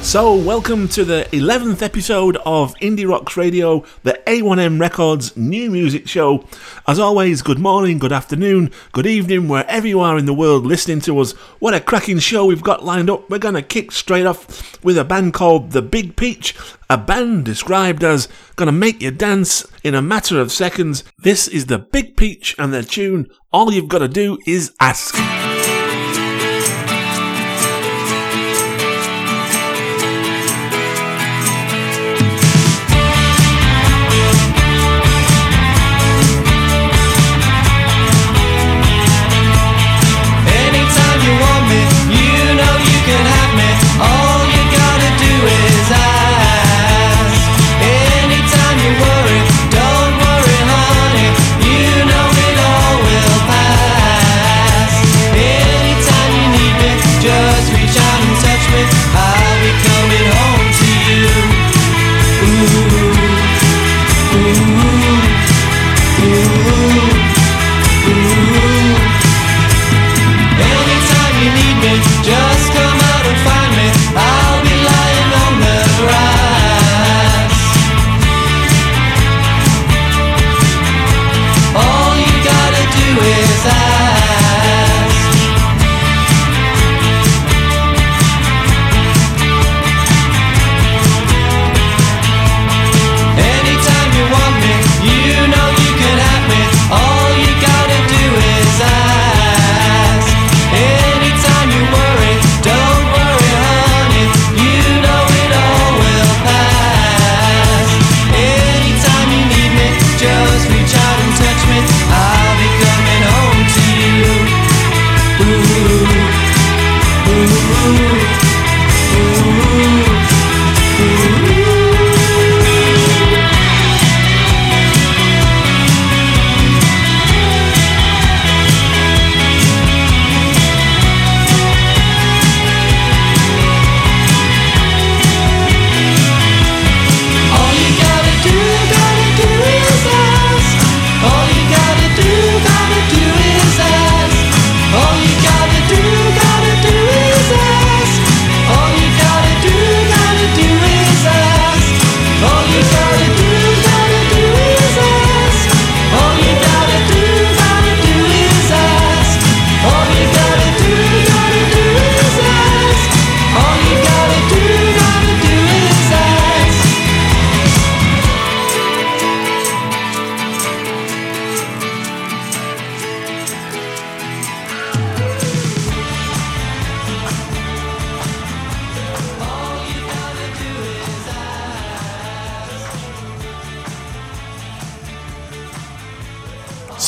So, welcome to the 11th episode of Indie Rocks Radio, the A1M Records new music show. As always, good morning, good afternoon, good evening, wherever you are in the world listening to us. What a cracking show we've got lined up. We're going to kick straight off with a band called The Big Peach, a band described as going to make you dance in a matter of seconds. This is The Big Peach and their tune, All You've Got to Do Is Ask.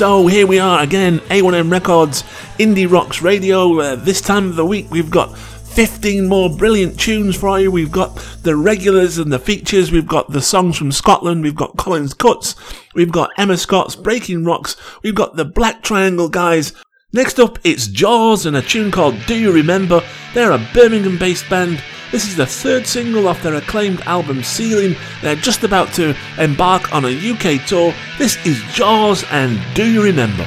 So here we are again, A1M Records, Indie Rocks Radio. Uh, this time of the week, we've got 15 more brilliant tunes for you. We've got the regulars and the features. We've got the songs from Scotland. We've got Collins Cuts. We've got Emma Scott's Breaking Rocks. We've got the Black Triangle guys. Next up, it's Jaws and a tune called Do You Remember? They're a Birmingham based band this is the third single off their acclaimed album Ceiling. They're just about to embark on a UK tour. This is Jaws and Do You Remember?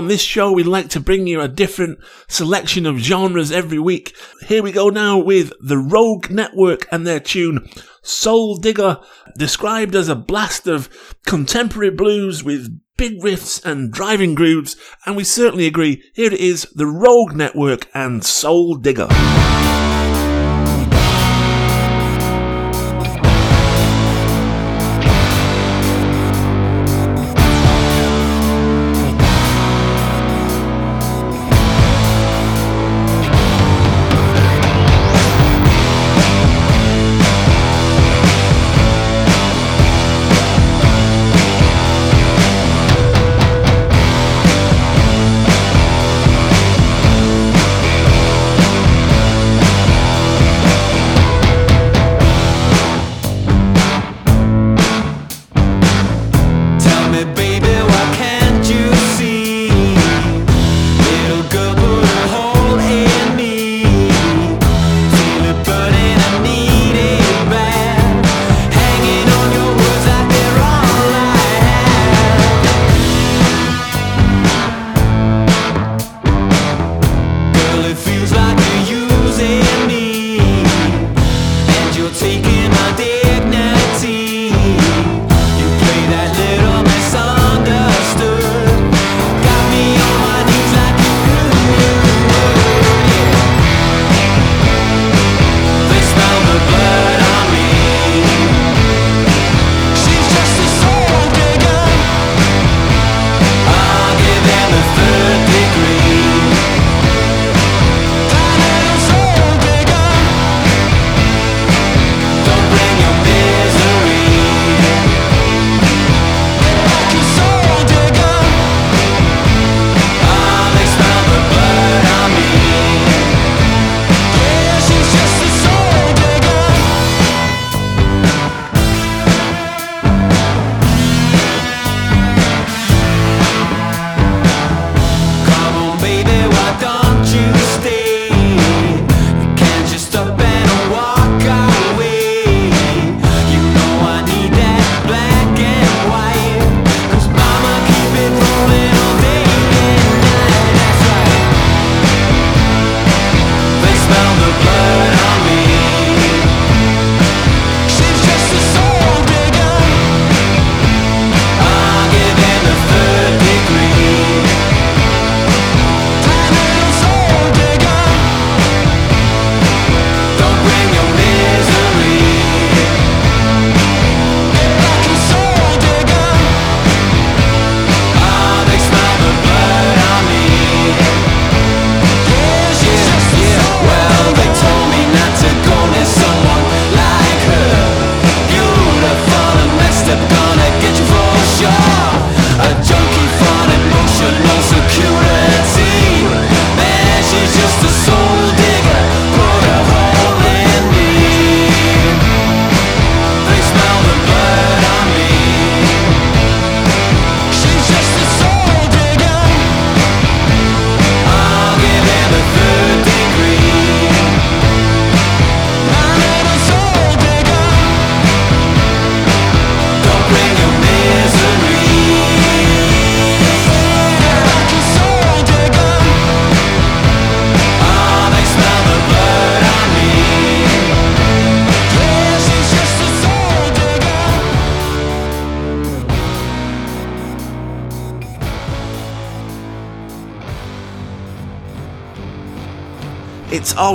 On this show, we like to bring you a different selection of genres every week. Here we go now with the Rogue Network and their tune Soul Digger, described as a blast of contemporary blues with big riffs and driving grooves, and we certainly agree. Here it is the Rogue Network and Soul Digger.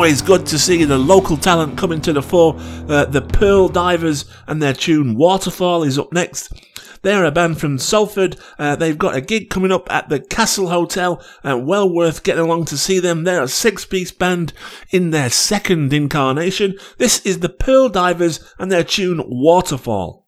Always good to see the local talent coming to the fore. Uh, the Pearl Divers and their tune Waterfall is up next. They're a band from Salford. Uh, they've got a gig coming up at the Castle Hotel, and uh, well worth getting along to see them. They're a six piece band in their second incarnation. This is the Pearl Divers and their tune Waterfall.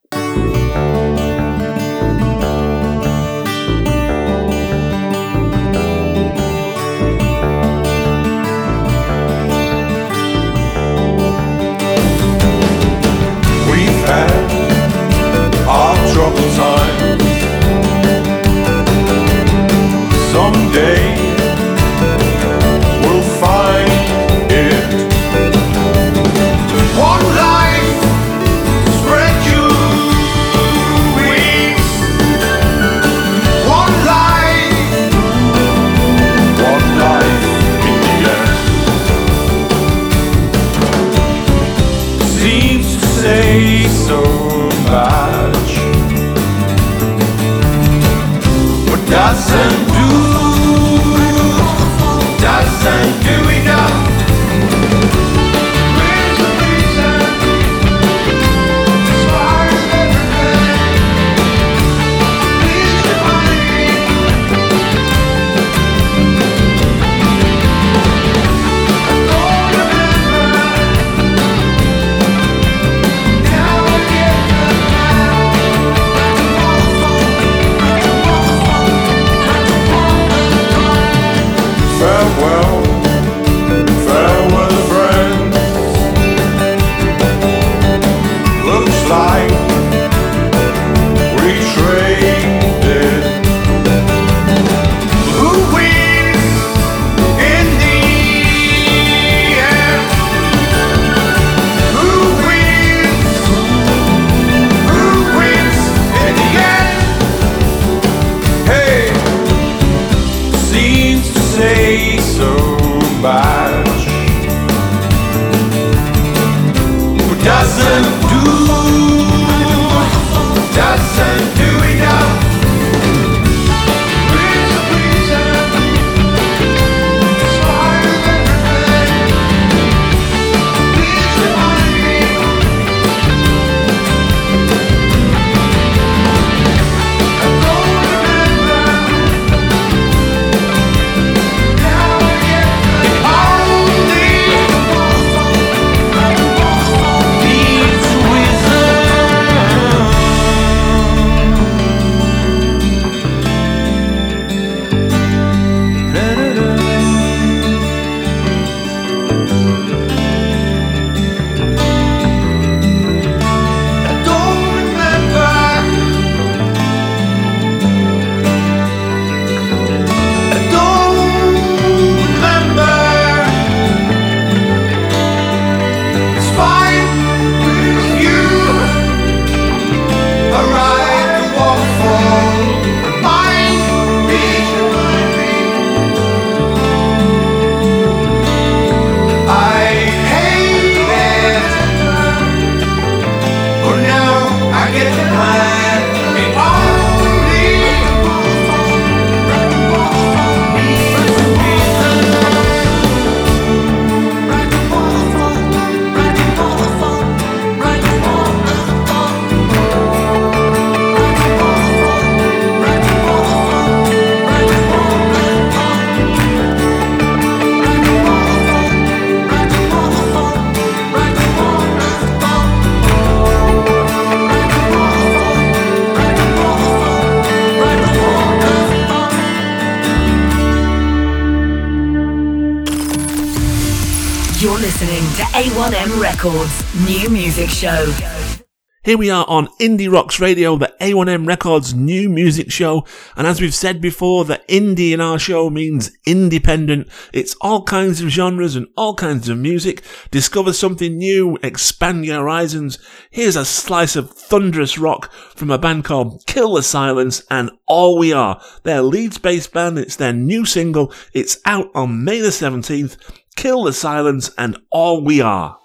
Here we are on Indie Rocks Radio, the A1M Records new music show. And as we've said before, the indie in our show means independent. It's all kinds of genres and all kinds of music. Discover something new, expand your horizons. Here's a slice of thunderous rock from a band called Kill the Silence and All We Are. Their Leeds-based band. It's their new single. It's out on May the 17th. Kill the Silence and All We Are.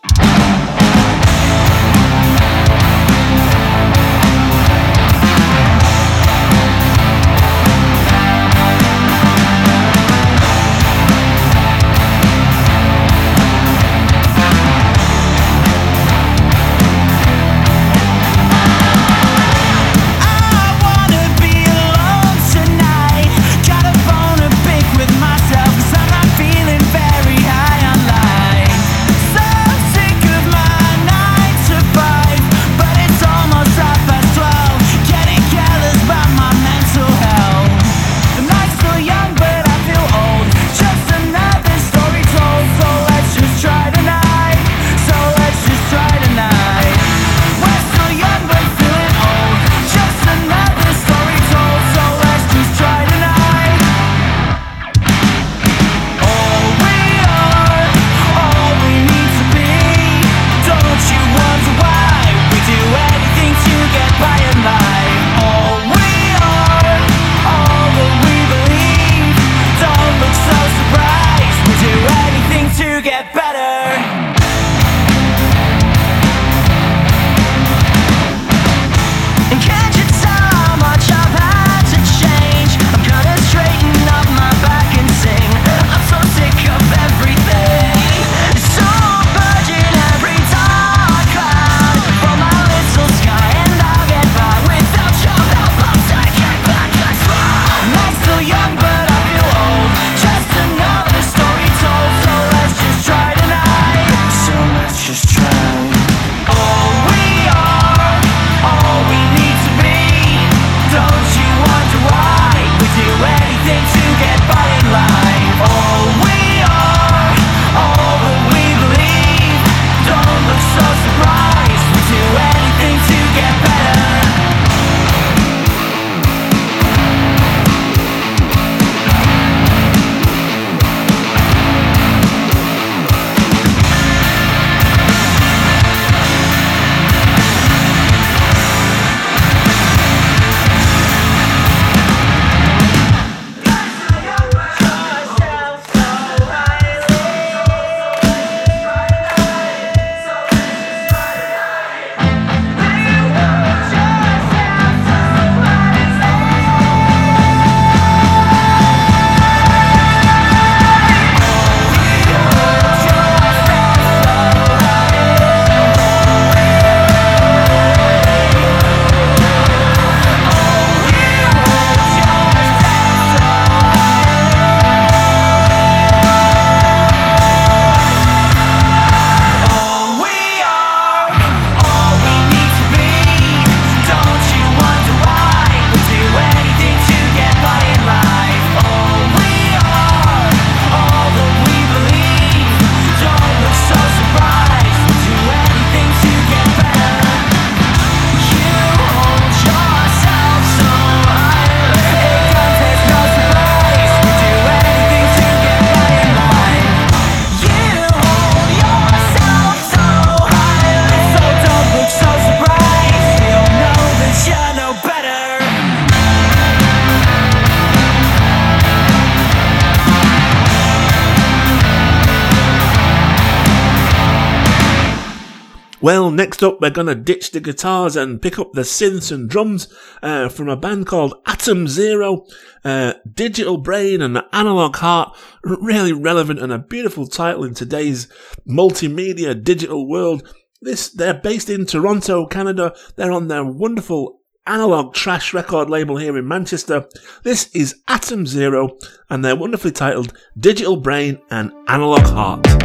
Well, next up, we're to ditch the guitars and pick up the synths and drums uh, from a band called Atom Zero. Uh, Digital Brain and Analog Heart, really relevant and a beautiful title in today's multimedia digital world. This, they're based in Toronto, Canada. They're on their wonderful analog trash record label here in Manchester. This is Atom Zero, and they're wonderfully titled Digital Brain and Analog Heart.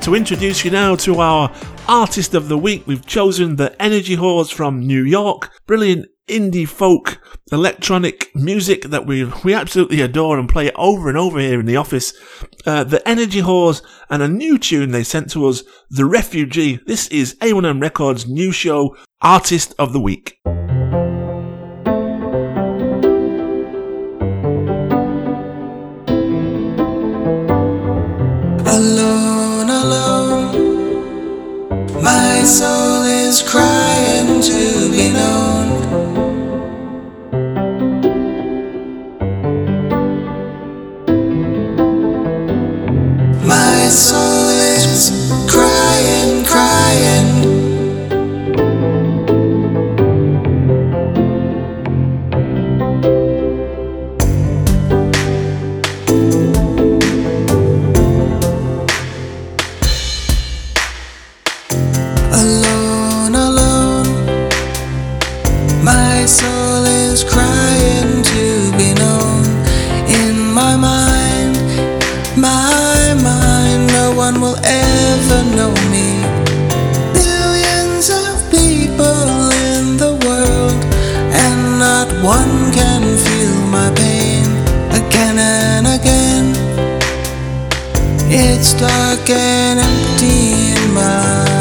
To introduce you now to our artist of the week. We've chosen the Energy Whores from New York. Brilliant indie folk electronic music that we we absolutely adore and play over and over here in the office. Uh, the Energy Whores and a new tune they sent to us, The Refugee. This is A1M Records' new show, Artist of the Week. It's dark and empty in my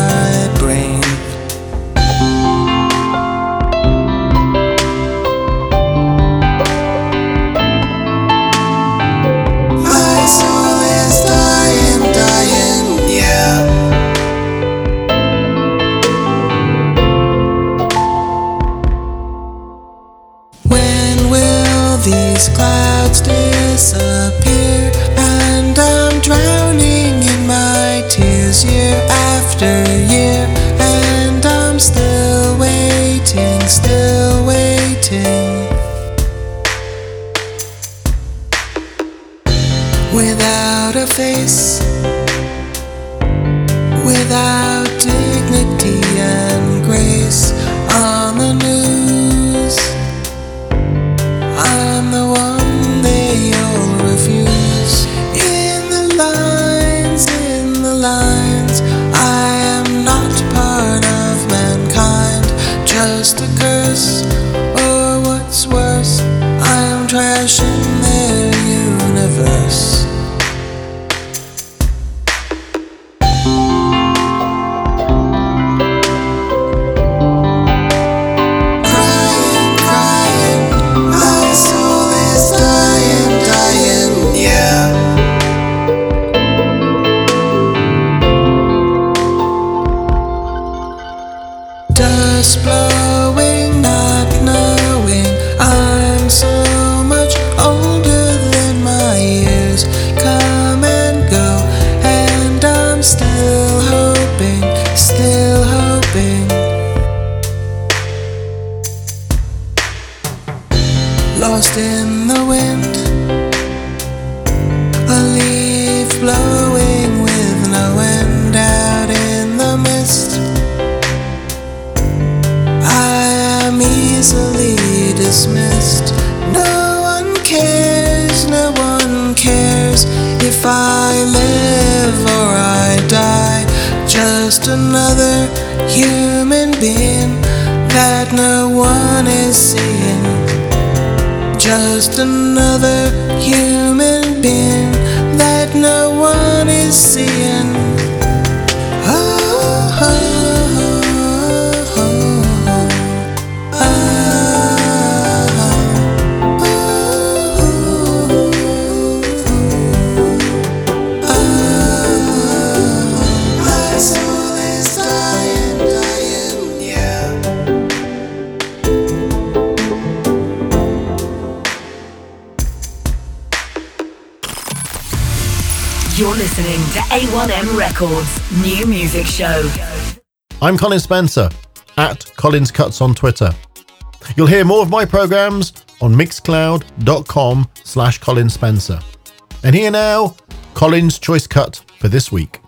Just another human being that no one is seeing just another human being that no one is seeing. A1M Records New Music Show. I'm Colin Spencer at Collins Cuts on Twitter. You'll hear more of my programs on mixcloud.com slash Colin Spencer. And here now, Colin's choice cut for this week.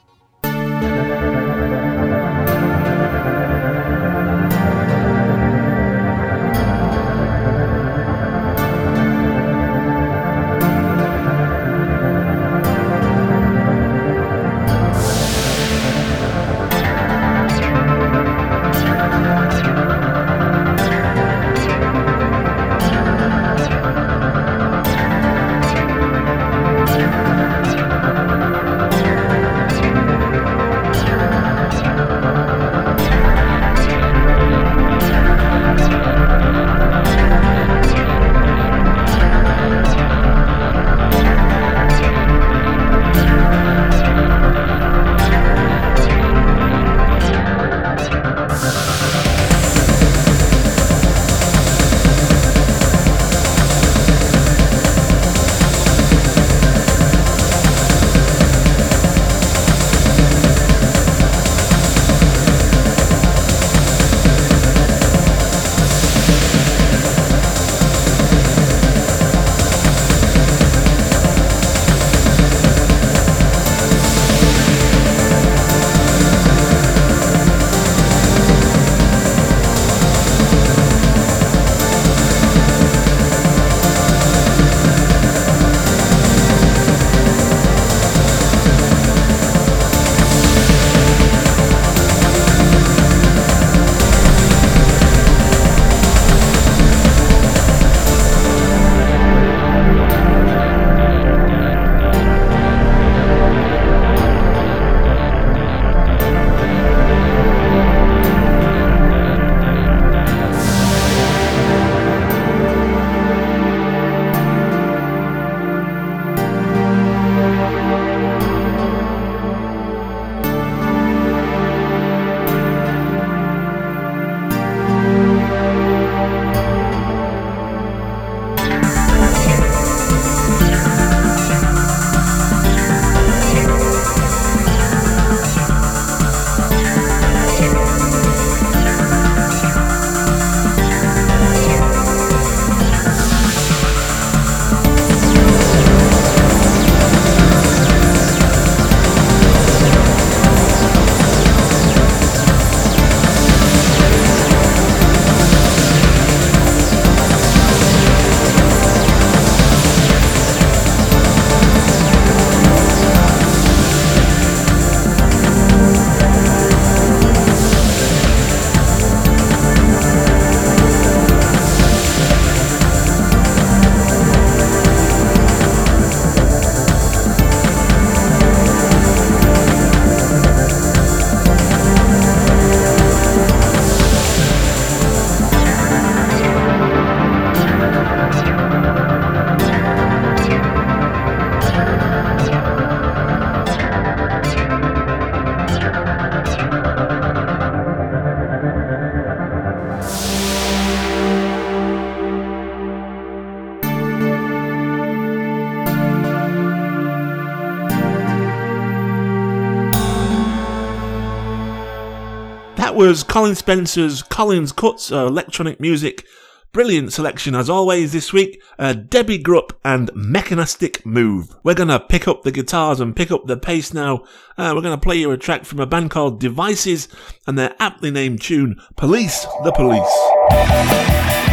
Was Colin Spencer's Collins Cuts, uh, electronic music. Brilliant selection as always this week. Uh, Debby Grupp and Mechanistic Move. We're gonna pick up the guitars and pick up the pace now. Uh, we're gonna play you a track from a band called Devices and their aptly named tune, Police the Police.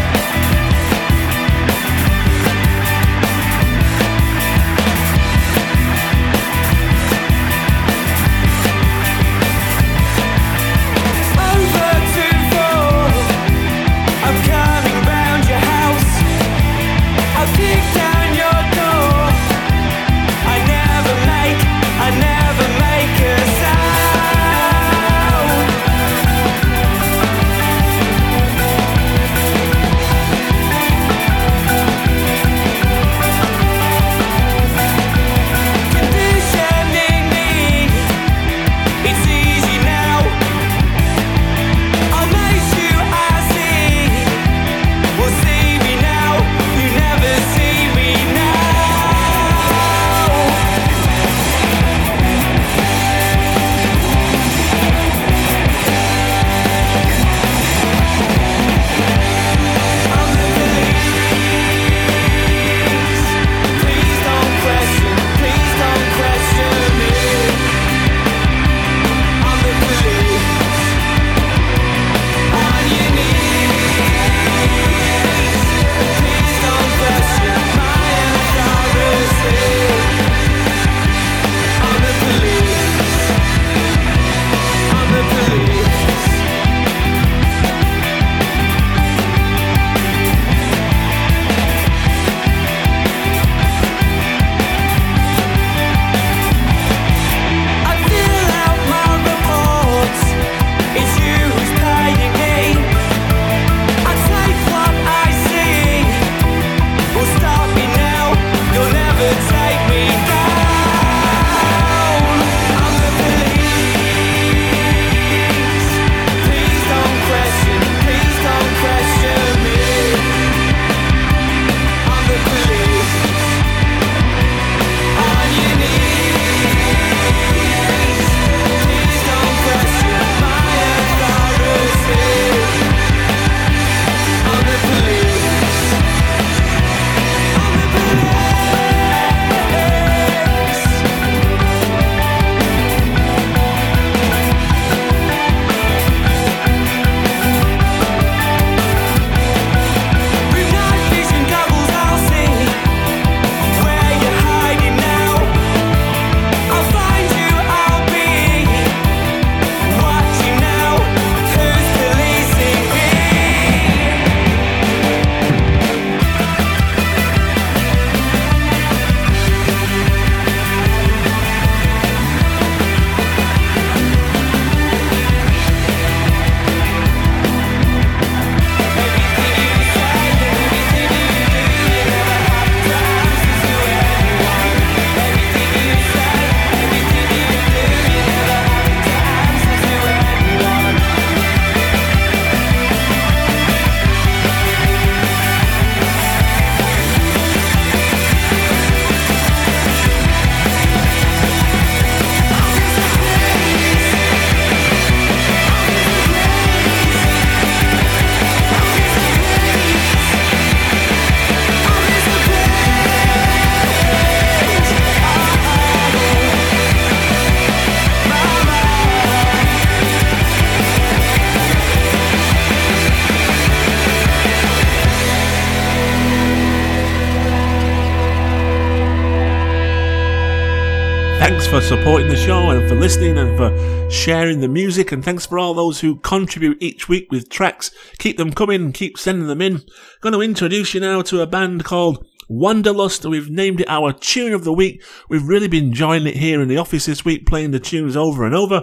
Supporting the show and for listening and for sharing the music. And thanks for all those who contribute each week with tracks. Keep them coming keep sending them in. Going to introduce you now to a band called Wanderlust. We've named it our tune of the week. We've really been enjoying it here in the office this week, playing the tunes over and over.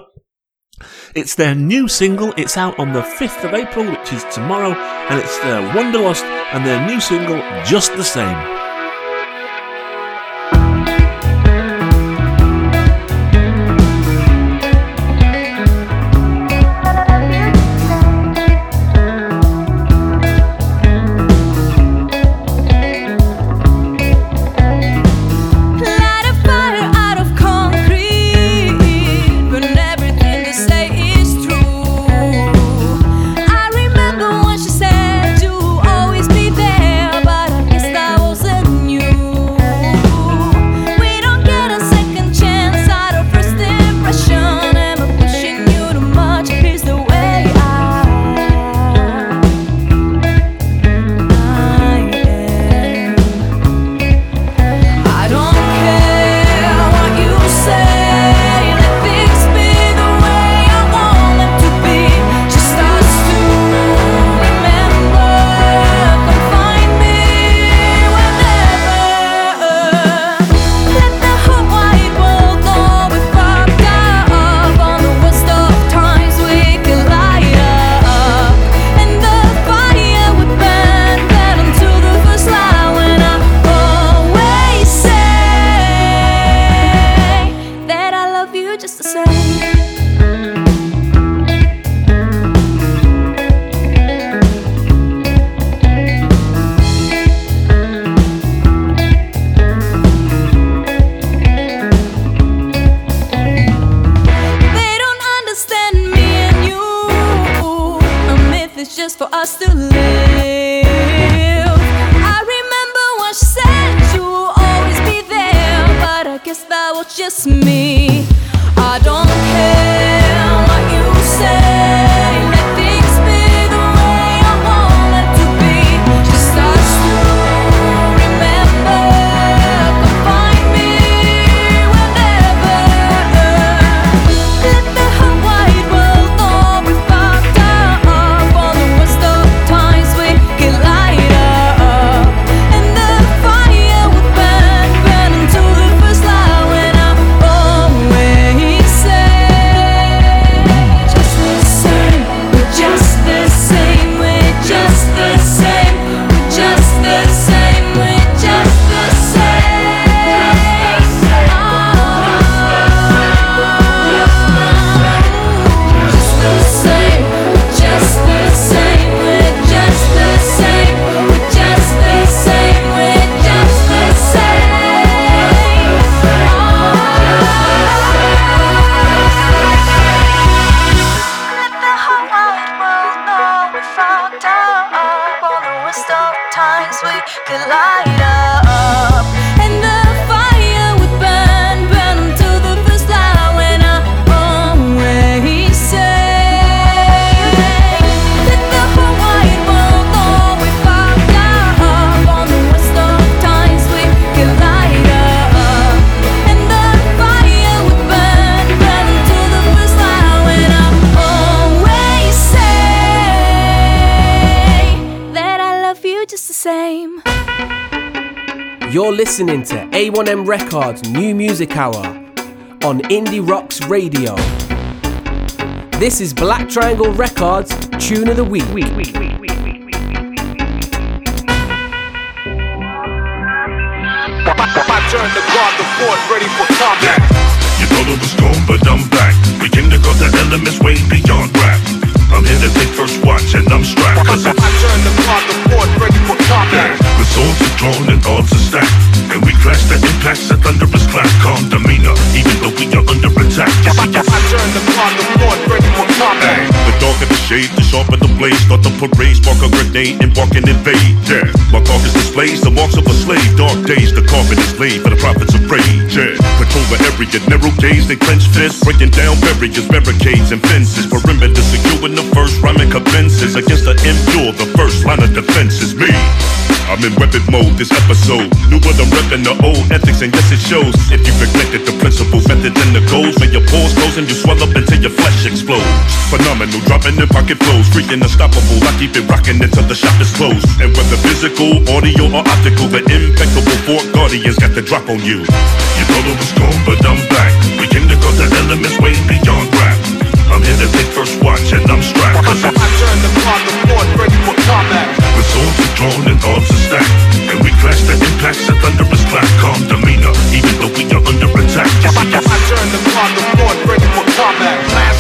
It's their new single. It's out on the 5th of April, which is tomorrow, and it's their Wanderlust and their new single, Just the Same. You're listening to A1M Records New Music Hour on Indie Rocks Radio. This is Black Triangle Records Tune of the Week. Back turn the guard, the fort ready for combat. You thought it was gone, but I'm back. We came to cause the elements way beyond rap. I'm here to take first watch and I'm strapped. Cause I turn the guard, the fort ready for combat. Yeah. With swords are drawn and odds are stacked. And we clash the impacts, a thunderous clap, calm demeanor, even though we are under attack. I, turn the clock, the fort ready for combat. The darker the shade, the sharper the blade. Start to parade, spark a grenade, and bark and invade. Yeah, my carcass displays the marks of a slave. Dark days, the carpet is laid for the prophets of rage. Yeah, patrol the area, narrow gaze, they clench fists, breaking down barriers, barricades, and fences. Perimeter secure in the first rhyming commences against the impure. The first line of defense is me. I'm in weapon mode this episode. New what I'm repping the old ethics, and yes, it shows. If you've neglected the principles, methods, and the goals, when your pores close and you swell up until your flesh explodes. Phenomenal, dropping the pocket flows, freaking unstoppable. I keep it rocking until the shop is closed. And whether physical, audio, or optical, the impeccable Fort Guardians got the drop on you. You thought it was gone, but I'm back. We came to cause the elements way beyond rap. I'm here to take first watch and I'm strapped. Cause I, I turn the clock, the fort ready for combat. With swords are drawn and odds are stacked. And we clash the impacts, a thunderous clap, calm demeanor, even though we are under attack.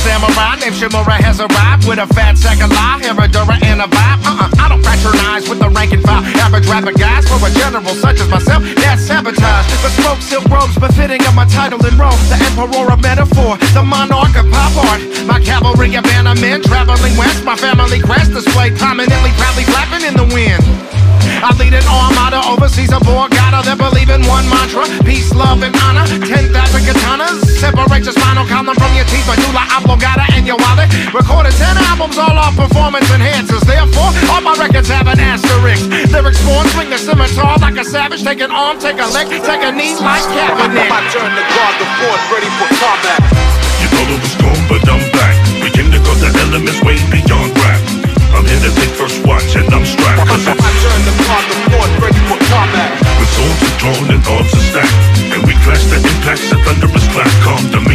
Samurai named Shimura has arrived with a fat sack of lie, and a vibe. Uh-uh, I don't fraternize with the rank and file. Average rapper guys for a general such as myself, that's sabotage. The smoke silk robes befitting of my title in Rome. The emperor of metaphor, the monarch of pop art. My cavalry of men traveling west. My family crest displayed prominently, proudly flapping in the wind. I lead an armada overseas, a Borgata that believe in one mantra peace, love, and honor. 10,000 katanas separate your spinal column from your teeth. Medulla oblongata and your wallet. Recorded 10 albums, all off performance enhancers. Therefore, all my records have an asterisk. Lyrics born, swing the scimitar like a savage. Take an arm, take a leg, take a knee like Kaepernick. I turn the guard, the fort ready for combat. You thought it was gone, but I'm back. We came to cause the elements way beyond rap. I'm here to take first watch and I'm strapped. Cause I, I turn the clock, the fort ready for combat. With swords are drawn and odds are stacked. And the thunderous clap, calm demeanor,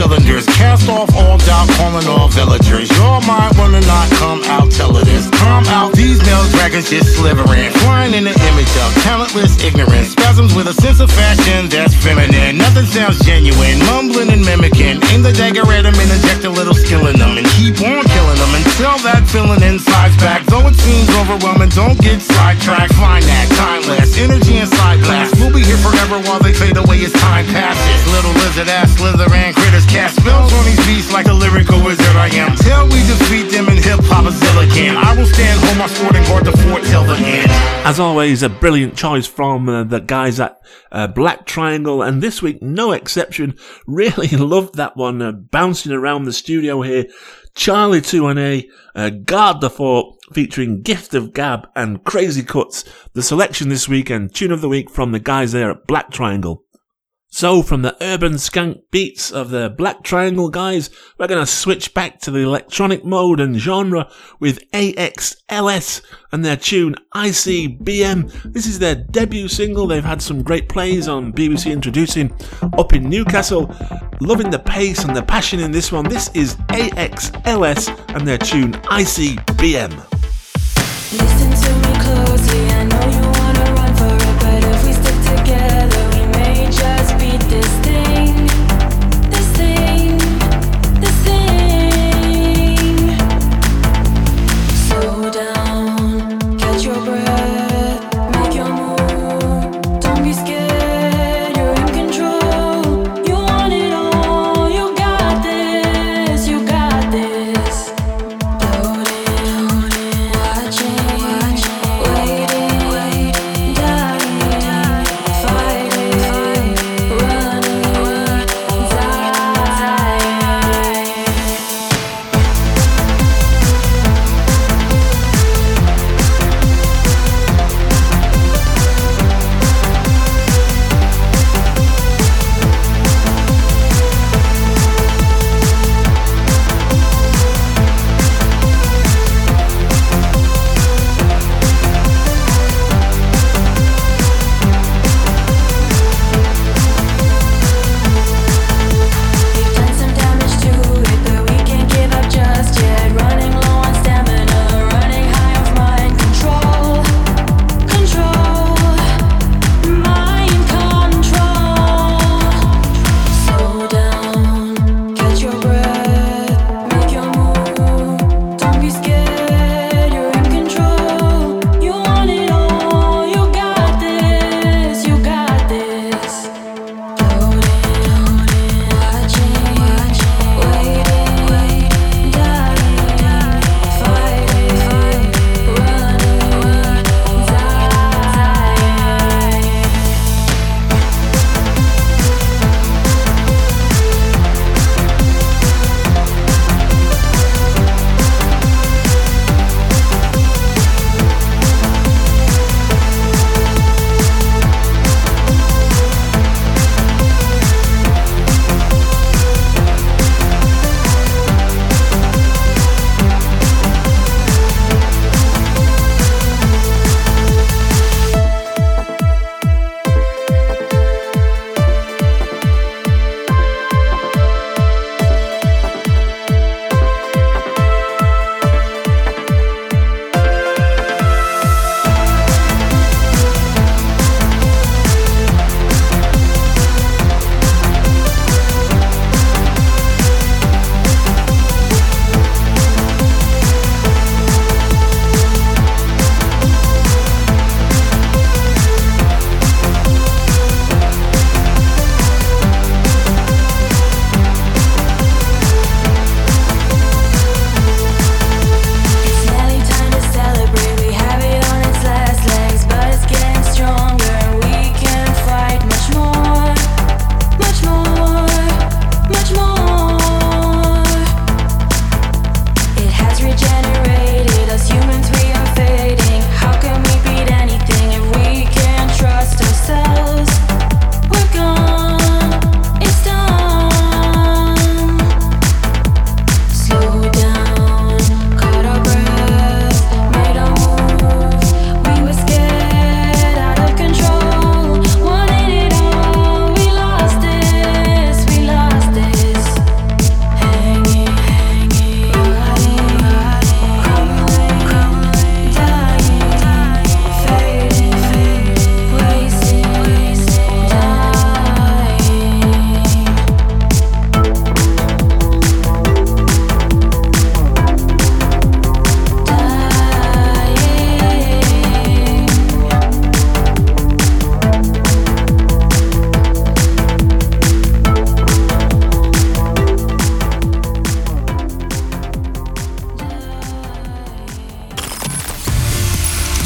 cylinders, cast off all doubt, calling all villagers. Your mind wanna not come out, tell it is. Come out, these nail dragons just slithering, flying in the image of talentless ignorance. Spasms with a sense of fashion that's feminine. Nothing sounds genuine, mumbling and mimicking. Aim the dagger at them and inject a little skill in them, and keep on killing them until that feeling inside's back. Though it seems overwhelming, don't get sidetracked. Find that timeless energy inside blast. We'll be here forever while they fade away as time passes. Little lizard ass slither and cast on these beats like lyrical wizard I am. Till we defeat them in hip hop again. I will stand home my sporting guard the fort till the end. As always, a brilliant choice from uh, the guys at uh, Black Triangle, and this week, no exception. Really loved that one, uh, bouncing around the studio here. Chali 2na, uh, Guard the Fort, featuring Gift of Gab and Krazy Kuts. The selection this week and tune of the week from the guys there at Black Triangle. So, from the urban skank beats of the Black Triangle guys, we're going to switch back to the electronic mode and genre with AXLS and their tune ICBM. This is their debut single. They've had some great plays on BBC Introducing up in Newcastle. Loving the pace and the passion in this one. This is AXLS and their tune ICBM.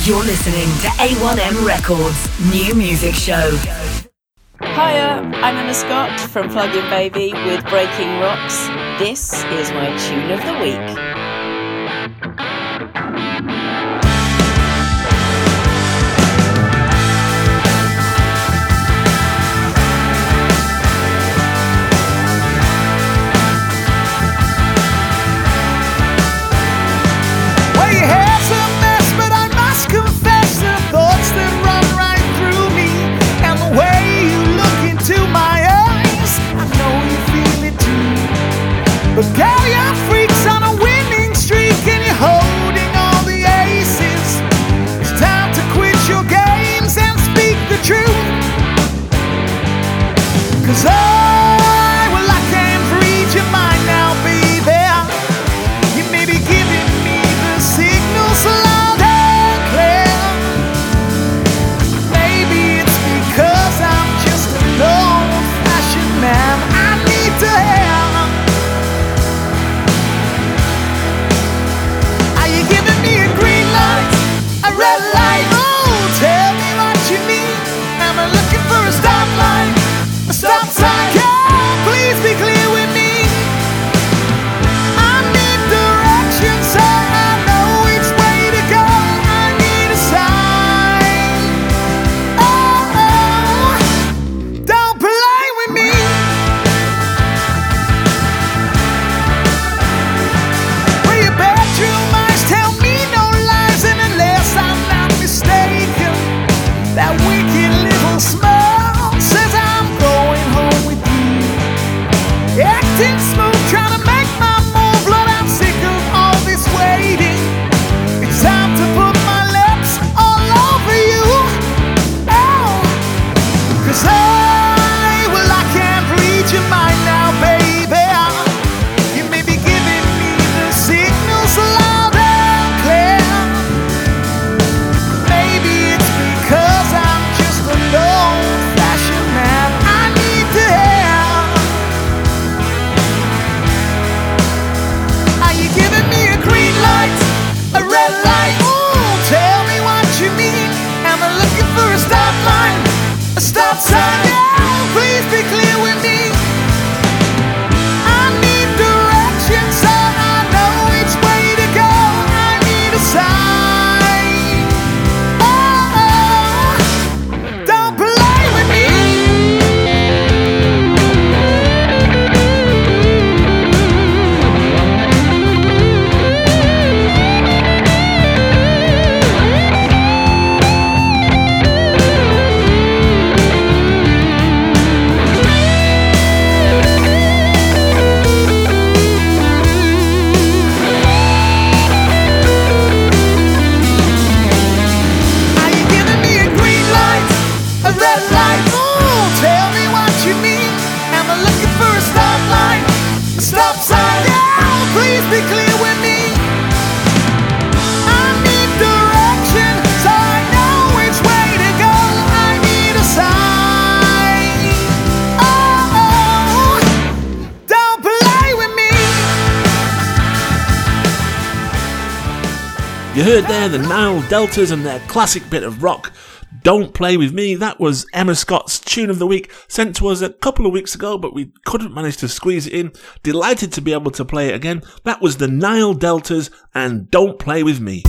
You're listening to A1M Records New Music Show. Hiya, I'm Emma Scott from Plug-in Baby with Breaking Rocks. This is my tune of the week. But girl, the Nile Deltas and their classic bit of rock. Don't Play With Me. That was Emma Scott's tune of the week, sent to us a couple of weeks ago, but we couldn't manage to squeeze it in. Delighted to be able to play it again. That was the Nile Deltas and Don't Play With Me.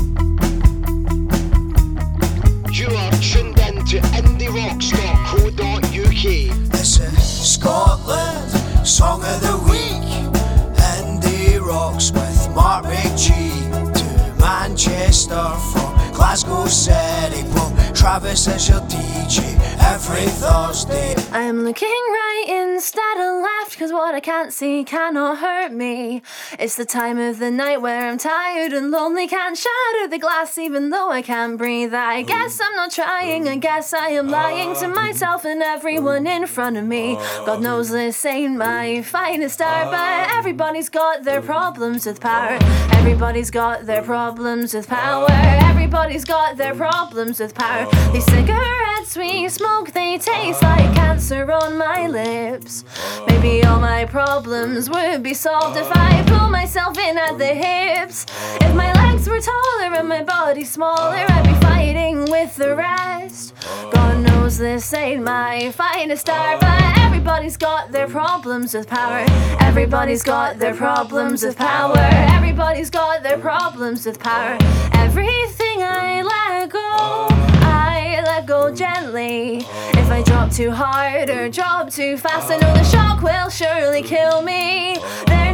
Glasgow City. Well, Travis is your DJ Thursday. I'm looking right instead of left, cause what I can't see cannot hurt me. It's the time of the night where I'm tired and lonely, can't shatter the glass even though I can't breathe. I guess I'm not trying, I guess I am lying to myself and everyone in front of me. God knows this ain't my finest hour, but everybody's got their problems with power. Everybody's got their problems with power. Everybody's got their problems with power. These cigarettes we smoke, they taste like cancer on my lips. Maybe all my problems would be solved if I pull myself in at the hips. If my legs were taller and my body smaller, I'd be fighting with the rest. God knows this ain't my finest hour, but everybody's got their problems with power. Everybody's got their problems with power. Everybody's got their problems with power. Everything I let go, I let go gently. If I drop too hard or drop too fast, I know the shock will surely kill me. Their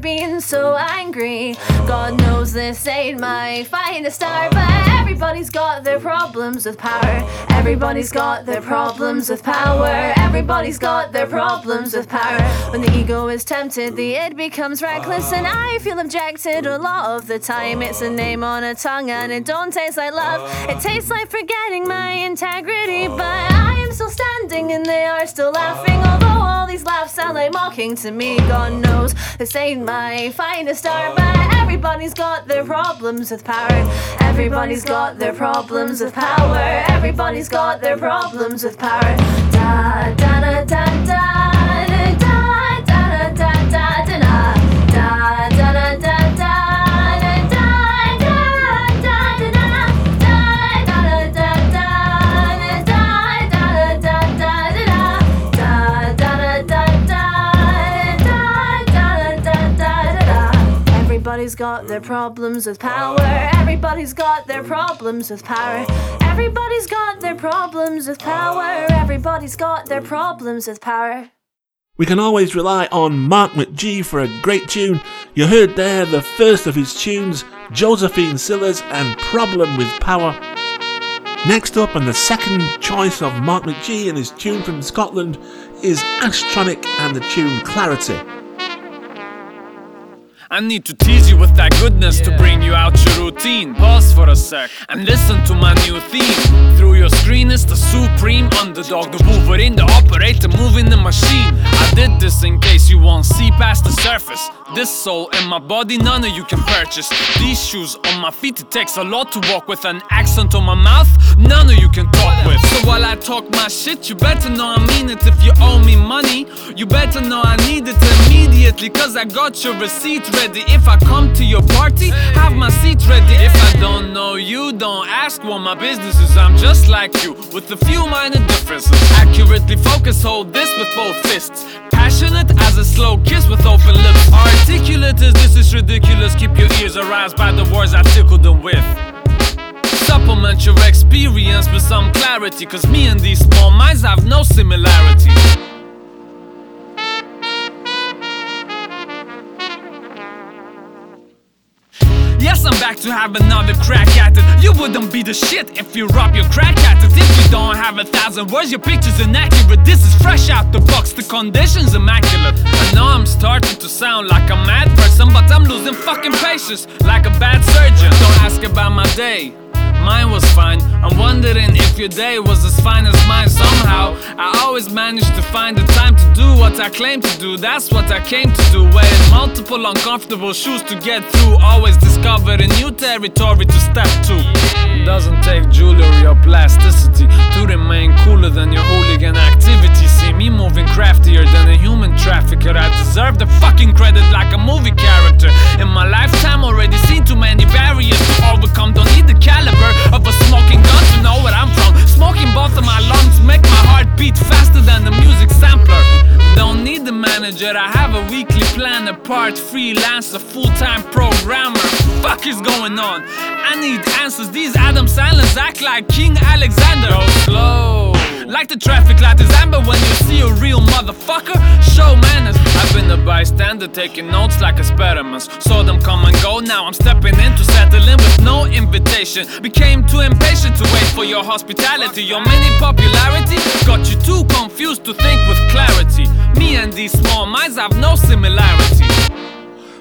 been so angry. God knows this ain't my finest hour, but everybody's got their problems with power. Everybody's got their problems with power. Everybody's got their problems with power. When the ego is tempted, the id becomes reckless, and I feel objected a lot of the time. It's a name on a tongue, and it don't taste like love. It tastes like forgetting my integrity, but I am still standing, and they are still laughing. Although all these laughs sound like mocking to me, God knows this ain't my finest hour, but everybody's got their problems with power. Everybody's got their problems with power. Everybody's got their problems with power. Da da da da. da, got their problems with power. Everybody's got their problems with power. Oh. Everybody's got their problems with power. Oh. Everybody's got their problems with power. We can always rely on Mark McGee for a great tune. You heard there the first of his tunes, Josephine Sillars and Problem with Power. Next up, and the second choice of Mark McGee and his tune from Scotland is Astronic and the tune Clarity. I need to tease you with that goodness to bring you out your routine. Pause for a sec and listen to my new theme. Through your screen is the supreme underdog, the Wolverine, the operator moving the machine. I did this in case you won't see past the surface. This soul in my body, none of you can purchase. These shoes on my feet, it takes a lot to walk with an accent on my mouth. None of you can talk with. So while I talk my shit, you better know I mean it. If you owe me money, you better know I need it immediately. Cause I got your receipt ready. If I come to your party, have my seat ready. If I don't know you, don't ask what my business is. I'm just like you, with a few minor differences. Accurately focus, hold this with both fists. Passionate as a slow kiss with open lips. Articulate as this is ridiculous. Keep your ears aroused by the words I tickle them with. Supplement your experience with some clarity. Cause me and these small minds have no similarity. Yes, I'm back to have another crack at it. You wouldn't be the shit if you rub your crack at it. If you don't have a thousand words, your picture's inaccurate. This is fresh out the box, the condition's immaculate. I know I'm starting to sound like a mad person, but I'm losing fucking patience like a bad surgeon. Don't ask about my day. Mine was fine. I'm wondering if your day was as fine as mine somehow. I always managed to find the time to do what I claim to do. That's what I came to do. Wearing multiple uncomfortable shoes to get through. Always discovering new territory to step to. Doesn't take jewelry or plasticity to remain cooler than your hooligan activity. Moving craftier than a human trafficker. I deserve the fucking credit like a movie character. In my lifetime, already seen too many barriers to overcome. Don't need the caliber of a smoking gun to know where I'm from. Smoking both of my lungs make my heart beat faster than the music sampler. Don't need the manager, I have a weekly plan, a part freelancer, full time programmer. Fuck is going on? I need answers. These Adam Sandlers act like King Alexander. Go slow. Like the traffic light is amber when you see a real motherfucker. Show manners. I've been a bystander taking notes like experiments. Saw them come and go. Now I'm stepping in to settle in with no invitation. Became too impatient to wait for your hospitality. Your mini popularity got you too confused to think with clarity. Me and these small minds have no similarity.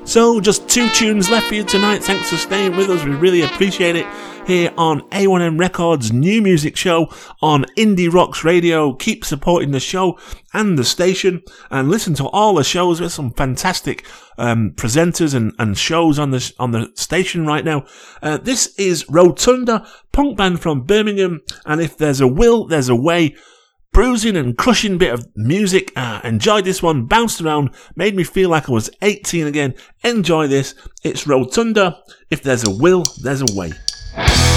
So, just two tunes left for you tonight. Thanks for staying with us. We really appreciate it. Here on A1M Records new music show on Indie Rocks Radio. Keep supporting the show and the station and listen to all the shows with some fantastic um, presenters and, and shows on the on the station right now. Uh, this is Rotunda, punk band from Birmingham, and if there's a will, there's a way bruising and crushing bit of music. Uh, enjoyed this one, bounced around, made me feel like I was 18 again. Enjoy this. It's Rotunda. If there's a will, there's a way. If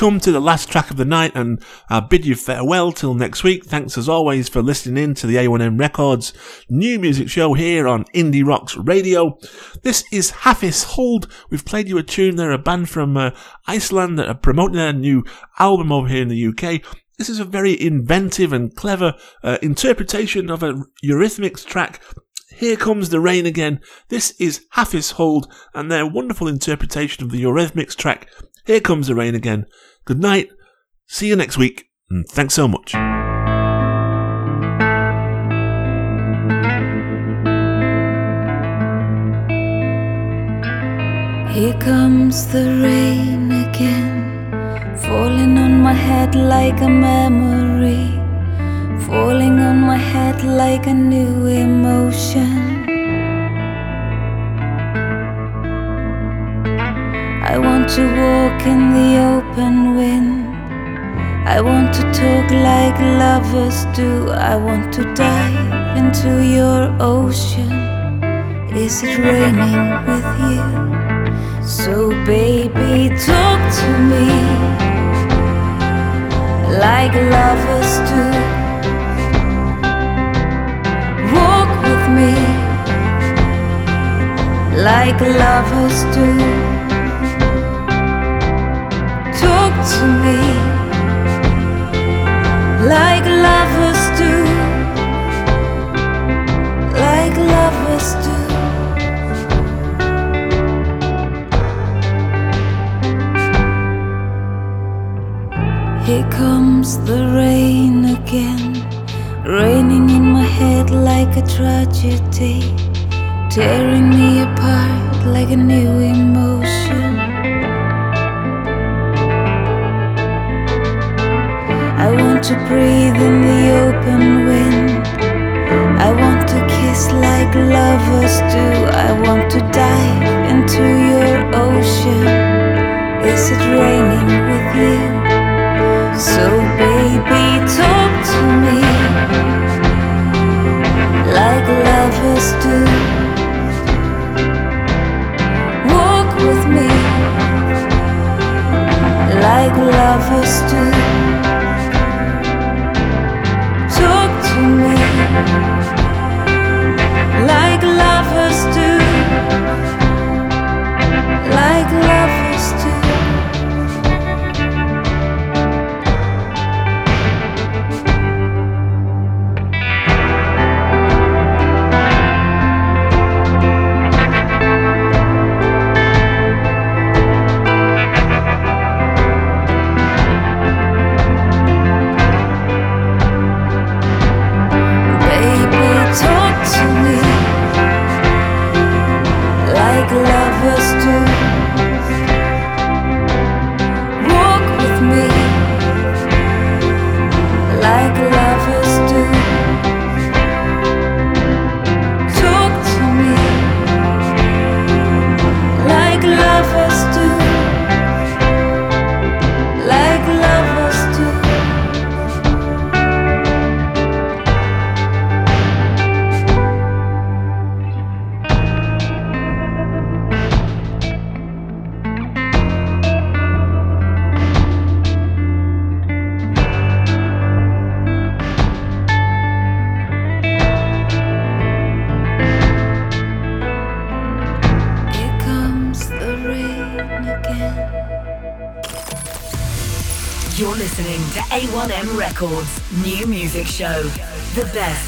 come to the last track of the night and I bid you farewell till next week. Thanks as always for listening in to the A1M Records new music show here on Indie Rocks Radio. This is Hafdís Huld. We've played you a tune. They're a band from uh, Iceland that are promoting their new album over here in the UK. This is a very inventive and clever uh, interpretation of a Eurythmics track here Comes the Rain Again. This is Hafdís Huld and their wonderful interpretation of the Eurythmics track. Here Comes the Rain Again. Good night. See you next week. And thanks so much. Here comes the rain again, falling on my head like a memory, falling on my head like a new emotion. To walk in the open wind. I want to talk like lovers do. I want to dive into your ocean. Is it raining with you? So, baby, talk to me like lovers do. Walk with me like lovers do. To me like lovers do. Like lovers do. Here comes the rain again, raining in my head like a tragedy, tearing me apart like a new emotion. to breathe in the open wind. I want to kiss like lovers do. I want to dive into your ocean. Is it raining with you? So, baby, talk to me like lovers do. Walk with me like lovers do.